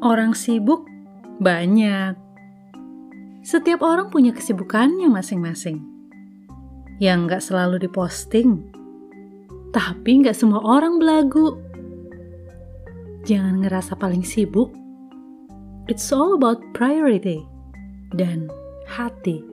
Orang sibuk banyak. Setiap orang punya kesibukannya masing-masing. Yang nggak selalu diposting. Tapi nggak semua orang belagu. Jangan ngerasa paling sibuk. It's all about priority dan hati.